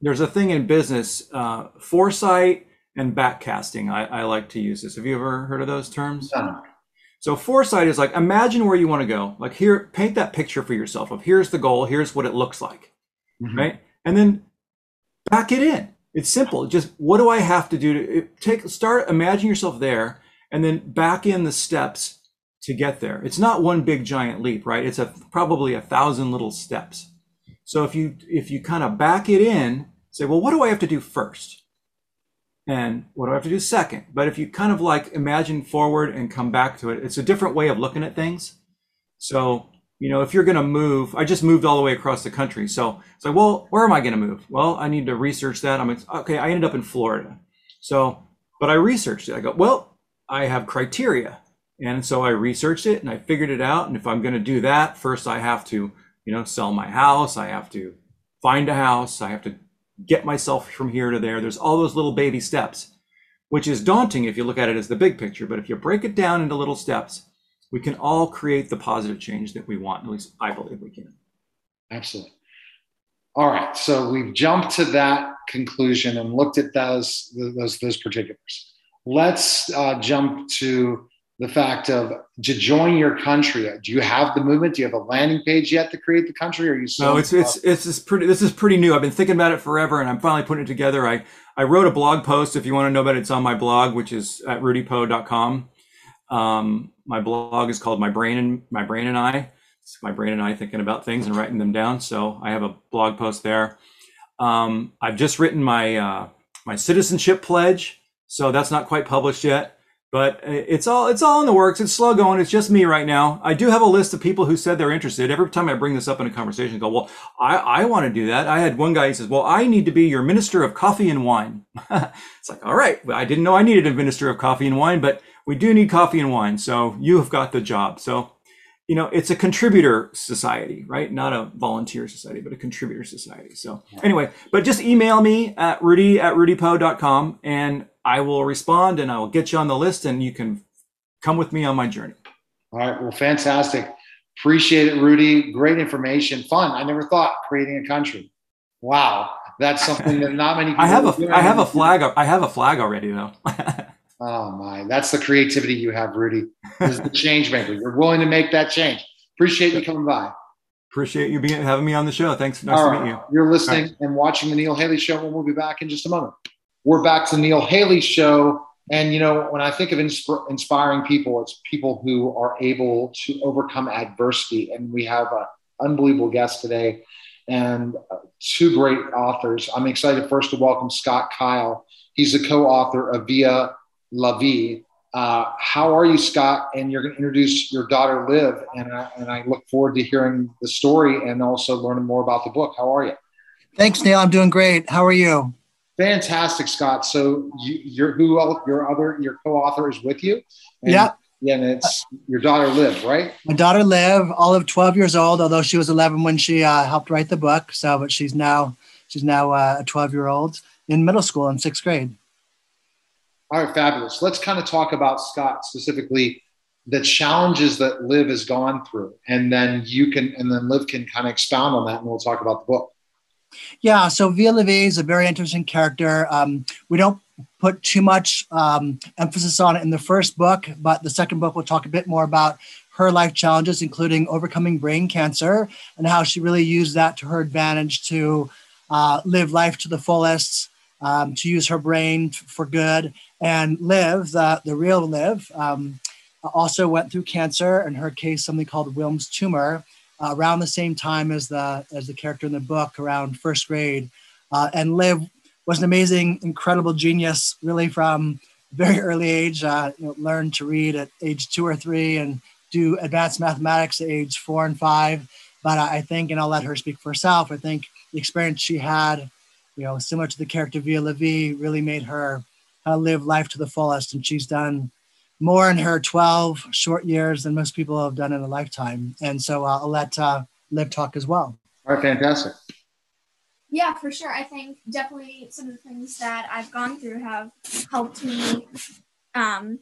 there's a thing in business, uh, foresight and backcasting. I, I, like to use this. Have you ever heard of those terms? Yeah. So foresight is like imagine where you want to go. Like here, paint that picture for yourself of here's the goal, here's what it looks like, mm-hmm. right? And then back it in. It's simple. Just what do I have to do to take start imagine yourself there and then back in the steps to get there. It's not one big giant leap, right? It's a probably a thousand little steps. So if you if you kind of back it in, say, well, what do I have to do first? And what do I have to do second? But if you kind of like imagine forward and come back to it, it's a different way of looking at things. So, you know, if you're going to move, I just moved all the way across the country. So it's like, well, where am I going to move? Well, I need to research that. I'm okay. I ended up in Florida. So, but I researched it. I go, well, I have criteria. And so I researched it and I figured it out. And if I'm going to do that, first I have to, you know, sell my house. I have to find a house. I have to get myself from here to there. There's all those little baby steps, which is daunting if you look at it as the big picture. But if you break it down into little steps, we can all create the positive change that we want. At least I believe we can. Absolutely. All right. So we've jumped to that conclusion and looked at those those those particulars. Let's uh, jump to the fact of to join your country. Do you have the movement? Do you have a landing page yet to create the country? Or are you So no? It's it's it's just pretty. This is pretty new. I've been thinking about it forever, and I'm finally putting it together. I I wrote a blog post. If you want to know about it, it's on my blog, which is at rudypoe.com. Um, my blog is called My Brain and My Brain and I. It's my brain and I thinking about things and writing them down. So I have a blog post there. Um, I've just written my uh, my citizenship pledge. So that's not quite published yet but uh, it's all it's all in the works. It's slow going. It's just me right now. I do have a list of people who said they're interested. Every time I bring this up in a conversation, I go, well, I, I want to do that. I had one guy. He says, well, I need to be your minister of coffee and wine. it's like, all right. I didn't know I needed a minister of coffee and wine, but we do need coffee and wine. So you have got the job. So you know, it's a contributor society, right? Not a volunteer society, but a contributor society. So anyway, but just email me at rudy at rudypoe.com and I will respond and I will get you on the list and you can come with me on my journey. All right. Well, fantastic. Appreciate it, Rudy. Great information. Fun. I never thought creating a country. Wow. That's something that not many people. I have a I have a flag I have a flag already though. oh my, that's the creativity you have, Rudy. Is the change maker. You're willing to make that change. Appreciate you coming by. Appreciate you being having me on the show. Thanks. Nice All to right. meet you. You're listening right. and watching the Neil Haley show, and we'll be back in just a moment we're back to Neil Haley show. And, you know, when I think of insp- inspiring people, it's people who are able to overcome adversity. And we have an unbelievable guest today and uh, two great authors. I'm excited first to welcome Scott Kyle. He's the co author of Via La Vie. Uh, how are you, Scott? And you're going to introduce your daughter, Liv. And I, and I look forward to hearing the story and also learning more about the book. How are you? Thanks, Neil. I'm doing great. How are you? Fantastic, Scott. So you, you're who your other your co-author is with you? And, yeah. Yeah, and it's your daughter Liv, right? My daughter Liv, all of 12 years old, although she was 11 when she uh, helped write the book. So, but she's now she's now uh, a 12 year old in middle school in sixth grade. All right, fabulous. Let's kind of talk about Scott specifically. the challenges that Liv has gone through, and then you can, and then Liv can kind of expound on that, and we'll talk about the book. Yeah, so Via La Vie is a very interesting character. Um, we don't put too much um, emphasis on it in the first book, but the second book will talk a bit more about her life challenges, including overcoming brain cancer and how she really used that to her advantage to uh, live life to the fullest, um, to use her brain for good. And Liv, the, the real Liv, um, also went through cancer, in her case, something called Wilms tumor, uh, around the same time as the as the character in the book, around first grade. Uh, and Liv was an amazing, incredible genius, really from very early age. Uh, you know, learned to read at age two or three, and do advanced mathematics at age four and five. But I think, and I'll let her speak for herself. I think the experience she had, you know, similar to the character Via La Vie, really made her uh, live life to the fullest, and she's done more in her 12 short years than most people have done in a lifetime. And so uh, I'll let uh, Liv talk as well. All right, fantastic. Yeah, for sure. I think definitely some of the things that I've gone through have helped me um,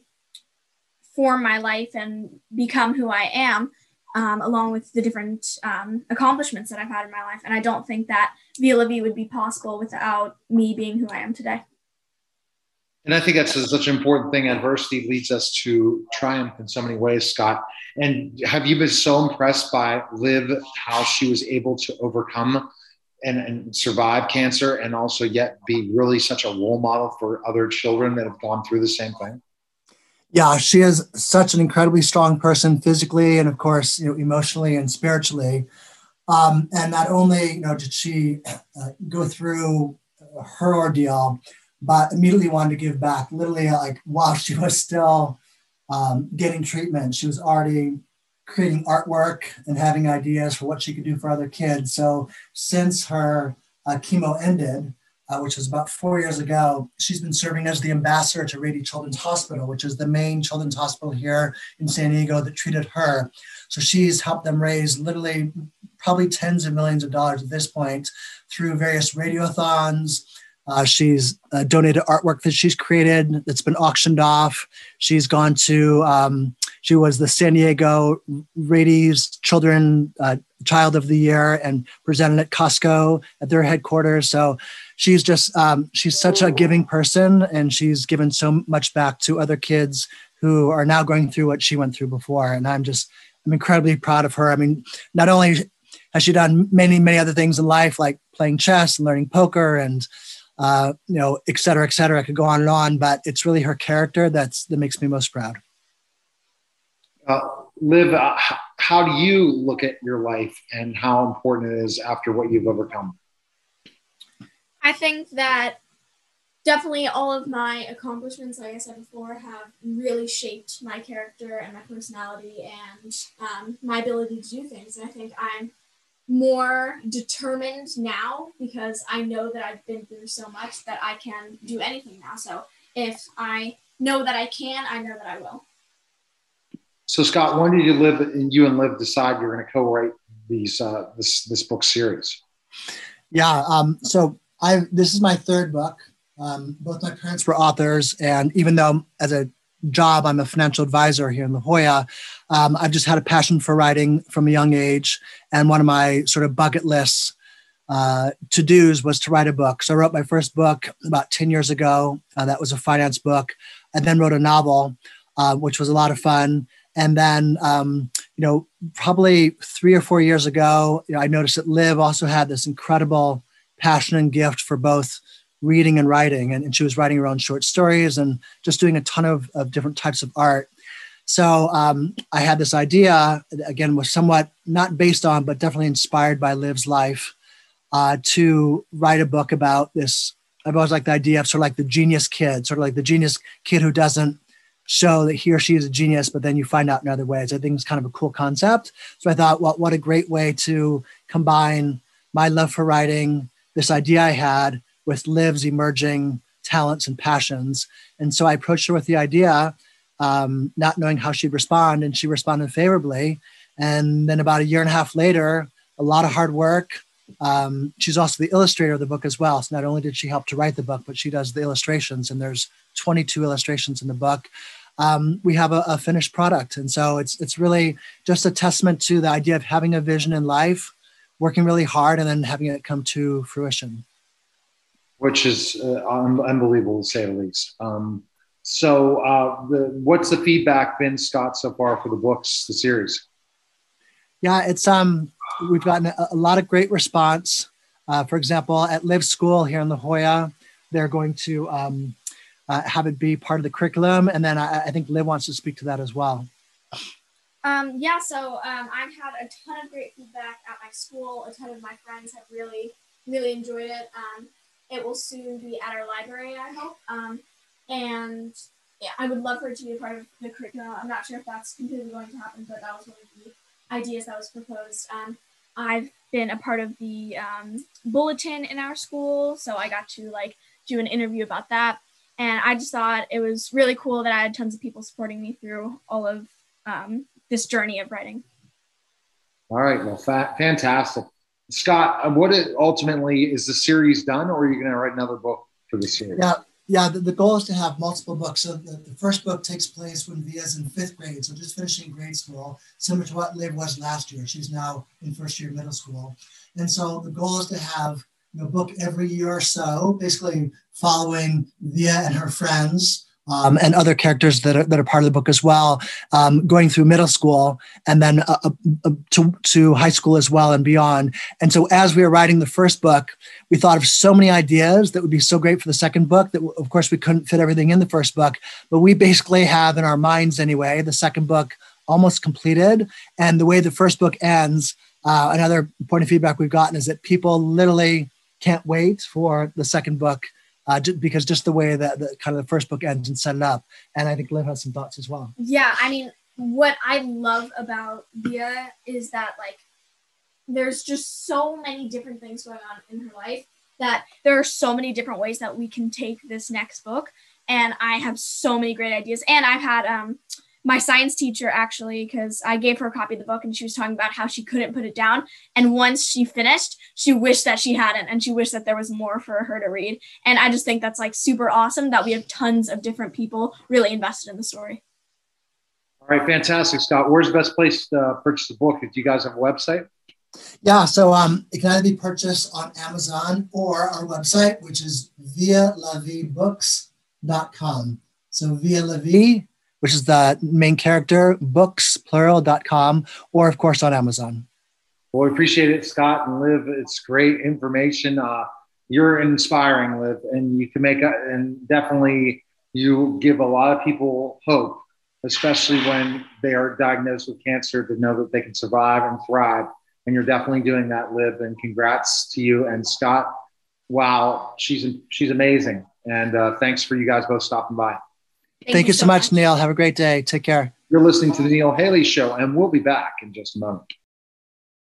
form my life and become who I am, um, along with the different um, accomplishments that I've had in my life. And I don't think that Via La Vie would be possible without me being who I am today. And I think that's such an important thing. Adversity leads us to triumph in so many ways, Scott. And have you been so impressed by Liv, how she was able to overcome and, and survive cancer and also yet be really such a role model for other children that have gone through the same thing? Yeah, she is such an incredibly strong person physically and, of course, you know, emotionally and spiritually. Um, and not only, you know, did she uh, go through her ordeal, but immediately wanted to give back. Literally, like while she was still um, getting treatment, she was already creating artwork and having ideas for what she could do for other kids. So since her uh, chemo ended, uh, which was about four years ago, she's been serving as the ambassador to Rady Children's Hospital, which is the main children's hospital here in San Diego that treated her. So she's helped them raise literally probably tens of millions of dollars at this point through various radiothons, uh, she's uh, donated artwork that she's created that's been auctioned off. She's gone to, um, she was the San Diego Rady's Children uh, Child of the Year and presented at Costco at their headquarters. So she's just, um, she's such a giving person and she's given so much back to other kids who are now going through what she went through before. And I'm just, I'm incredibly proud of her. I mean, not only has she done many, many other things in life, like playing chess and learning poker and uh, you know, et cetera, et cetera. I could go on and on, but it's really her character that's that makes me most proud. Uh, Liv, uh, how do you look at your life and how important it is after what you've overcome? I think that definitely all of my accomplishments, like I said before, have really shaped my character and my personality and um, my ability to do things. And I think I'm more determined now because I know that I've been through so much that I can do anything now. So if I know that I can, I know that I will. So Scott, when did you live and you and Liv decide you're going to co-write these uh, this this book series? Yeah, um, so I this is my third book. Um, both my parents were authors, and even though as a job. I'm a financial advisor here in La Jolla. Um, I've just had a passion for writing from a young age. And one of my sort of bucket lists uh, to dos was to write a book. So I wrote my first book about 10 years ago. Uh, that was a finance book. I then wrote a novel, uh, which was a lot of fun. And then, um, you know, probably three or four years ago, you know, I noticed that Liv also had this incredible passion and gift for both reading and writing. And, and, she was writing her own short stories and just doing a ton of, of different types of art. So um, I had this idea, again, was somewhat not based on, but definitely inspired by Liv's life, uh, to write a book about this. I've always liked the idea of sort of like the genius kid, sort of like the genius kid who doesn't show that he or she is a genius, but then you find out in other ways. I think it's kind of a cool concept. So I thought, well, what a great way to combine my love for writing, this idea I had, with Liv's emerging talents and passions. And so I approached her with the idea, um, not knowing how she'd respond, and she responded favorably. And then about a year and a half later, a lot of hard work. Um, she's also the illustrator of the book as well. So not only did she help to write the book, but she does the illustrations, and there's 22 illustrations in the book. um, we have a, a, finished product. And so it's it's really just a testament to the idea of having a vision in life, working really hard, and then having it come to fruition. Which is uh, unbelievable to say the least. Um, so, uh, the, what's the feedback been, Scott, so far for the books, the series? Yeah, it's um, we've gotten a, a lot of great response. Uh, for example, at Live School here in La Jolla, they're going to um, uh, have it be part of the curriculum. And then I, I, think Liv wants to speak to that as well. Um, yeah, so um, I've had a ton of great feedback at my school. A ton of my friends have really, really enjoyed it. It will soon be at our library, I hope. Um, and yeah, I would love for it to be a part of the curriculum. I'm not sure if that's completely going to happen, but that was one of the ideas that was proposed. Um, I've been a part of the um, bulletin in our school, so I got to like do an interview about that. And I just thought it was really cool that I had tons of people supporting me through all of um, this journey of writing. All right, well, fa- fantastic. Scott, what it, ultimately is the series done, or are you going to write another book for the series? Yeah, yeah. The, the goal is to have multiple books. So the, the first book takes place when Via's in fifth grade, so just finishing grade school, similar to what Liv was last year. She's now in first year middle school, and so the goal is to have know, book every year or so, basically following Via and her friends um, and other characters that are, that are part of the book as well, um, going through middle school and then uh, uh, to, to high school as well and beyond. And so, as we were writing the first book, we thought of so many ideas that would be so great for the second book that, of course, we couldn't fit everything in the first book. But we basically have in our minds, anyway, the second book almost completed. And the way the first book ends, uh, another point of feedback we've gotten is that people literally can't wait for the second book uh, because just the way that the kind of the first book ends and set it up. And I think Liv has some thoughts as well. Yeah, I mean, what I love about Via is that like there's just so many different things going on in her life that there are so many different ways that we can take this next book. And I have so many great ideas. And I've had um my science teacher actually because i gave her a copy of the book and she was talking about how she couldn't put it down. And once she finished she wished that she hadn't and she wished that there was more for her to read. And i just think that's like super awesome that we have tons of different people really invested in the story. All right fantastic scott. Where's the best place to purchase the book? Do you guys have a website? Yeah, so um, it can either be purchased on Amazon or our website, which is via books.com. So via la vie which is the main character, books, plural.com, or of course on Amazon. Well, we appreciate it, Scott and Liv. It's great information. Uh, you're inspiring, Liv, and you can make a, and definitely you give a lot of people hope, especially when they are diagnosed with cancer, to know that they can survive and thrive. And you're definitely doing that, Liv. And congrats to you and Scott. Wow, she's she's amazing. And uh, thanks for you guys both stopping by. Thank, Thank you, so much, much, Neil. Have a great day. Take care. You're listening to the Neil Haley Show, and we'll be back in just a moment.